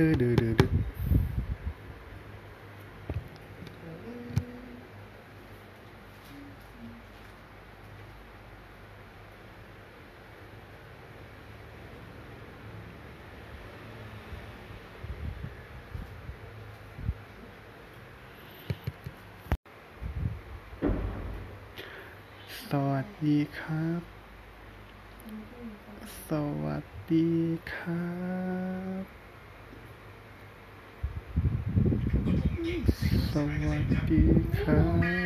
ดื้อดื้อดื้อดื้อสวัสดีครับ สวัสดีครับ สวัสดีครับ